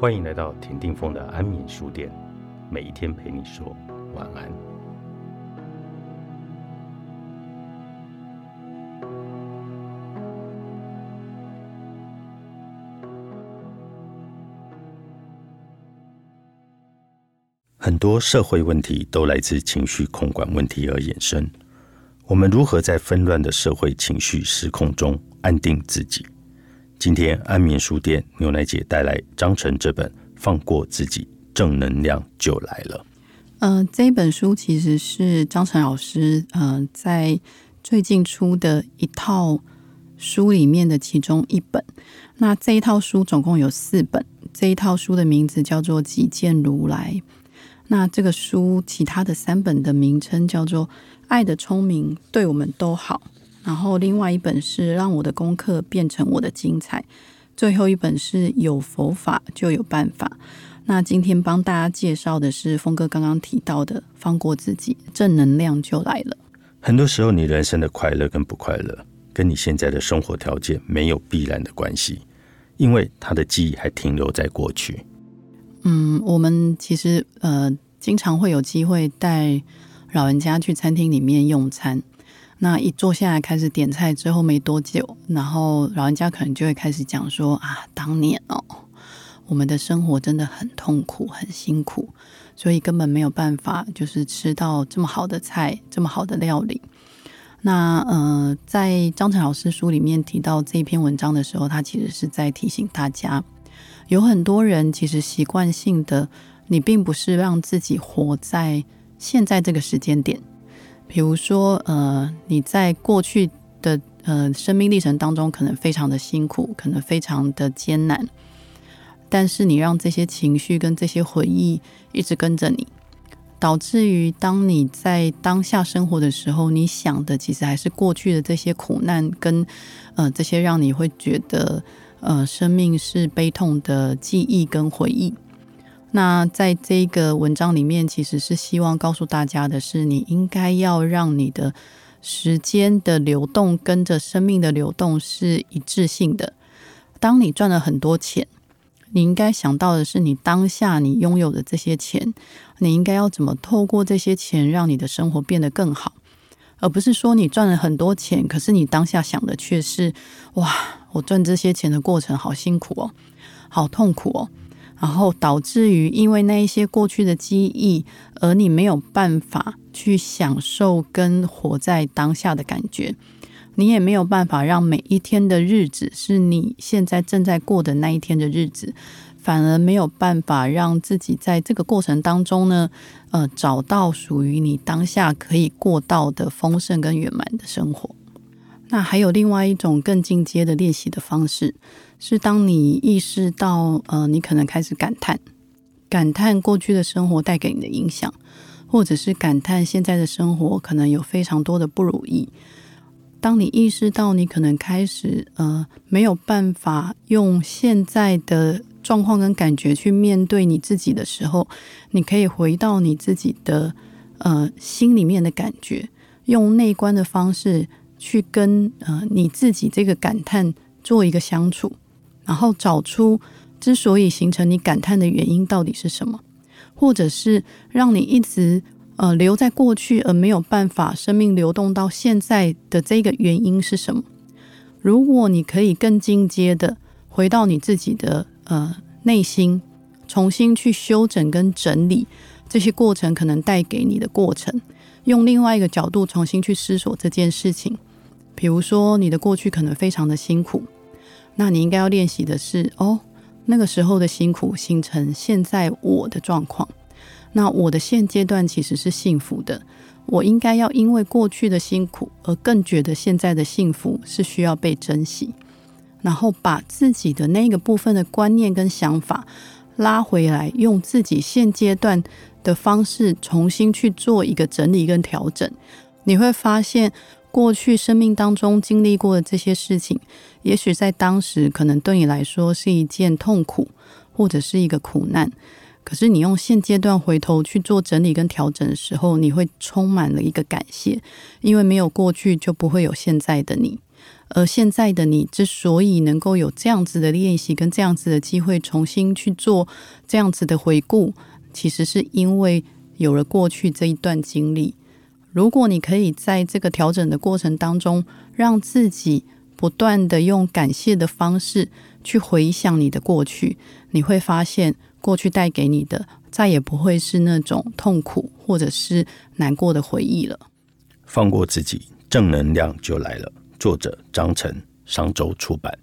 欢迎来到田定峰的安眠书店，每一天陪你说晚安。很多社会问题都来自情绪控管问题而衍生。我们如何在纷乱的社会情绪失控中安定自己？今天安眠书店牛奶姐带来张晨这本《放过自己，正能量就来了》。呃，这本书其实是张晨老师呃在最近出的一套书里面的其中一本。那这一套书总共有四本，这一套书的名字叫做《己见如来》。那这个书其他的三本的名称叫做。爱的聪明对我们都好。然后另外一本是让我的功课变成我的精彩。最后一本是有佛法就有办法。那今天帮大家介绍的是峰哥刚刚提到的，放过自己，正能量就来了。很多时候，你人生的快乐跟不快乐，跟你现在的生活条件没有必然的关系，因为他的记忆还停留在过去。嗯，我们其实呃，经常会有机会带。老人家去餐厅里面用餐，那一坐下来开始点菜之后没多久，然后老人家可能就会开始讲说啊，当年哦，我们的生活真的很痛苦、很辛苦，所以根本没有办法就是吃到这么好的菜、这么好的料理。那呃，在张晨老师书里面提到这一篇文章的时候，他其实是在提醒大家，有很多人其实习惯性的，你并不是让自己活在。现在这个时间点，比如说，呃，你在过去的呃生命历程当中，可能非常的辛苦，可能非常的艰难，但是你让这些情绪跟这些回忆一直跟着你，导致于当你在当下生活的时候，你想的其实还是过去的这些苦难跟呃这些让你会觉得呃生命是悲痛的记忆跟回忆。那在这个文章里面，其实是希望告诉大家的是，你应该要让你的时间的流动跟着生命的流动是一致性的。当你赚了很多钱，你应该想到的是，你当下你拥有的这些钱，你应该要怎么透过这些钱让你的生活变得更好，而不是说你赚了很多钱，可是你当下想的却是，哇，我赚这些钱的过程好辛苦哦，好痛苦哦。然后导致于因为那一些过去的记忆，而你没有办法去享受跟活在当下的感觉，你也没有办法让每一天的日子是你现在正在过的那一天的日子，反而没有办法让自己在这个过程当中呢，呃，找到属于你当下可以过到的丰盛跟圆满的生活。那还有另外一种更进阶的练习的方式。是当你意识到，呃，你可能开始感叹，感叹过去的生活带给你的影响，或者是感叹现在的生活可能有非常多的不如意。当你意识到你可能开始，呃，没有办法用现在的状况跟感觉去面对你自己的时候，你可以回到你自己的，呃，心里面的感觉，用内观的方式去跟，呃，你自己这个感叹做一个相处。然后找出之所以形成你感叹的原因到底是什么，或者是让你一直呃留在过去而没有办法生命流动到现在的这个原因是什么？如果你可以更进阶的回到你自己的呃内心，重新去修整跟整理这些过程可能带给你的过程，用另外一个角度重新去思索这件事情，比如说你的过去可能非常的辛苦。那你应该要练习的是哦，那个时候的辛苦形成现在我的状况。那我的现阶段其实是幸福的。我应该要因为过去的辛苦而更觉得现在的幸福是需要被珍惜。然后把自己的那个部分的观念跟想法拉回来，用自己现阶段的方式重新去做一个整理跟调整，你会发现。过去生命当中经历过的这些事情，也许在当时可能对你来说是一件痛苦，或者是一个苦难。可是你用现阶段回头去做整理跟调整的时候，你会充满了一个感谢，因为没有过去就不会有现在的你。而现在的你之所以能够有这样子的练习跟这样子的机会，重新去做这样子的回顾，其实是因为有了过去这一段经历。如果你可以在这个调整的过程当中，让自己不断的用感谢的方式去回想你的过去，你会发现过去带给你的再也不会是那种痛苦或者是难过的回忆了。放过自己，正能量就来了。作者张晨，商周出版。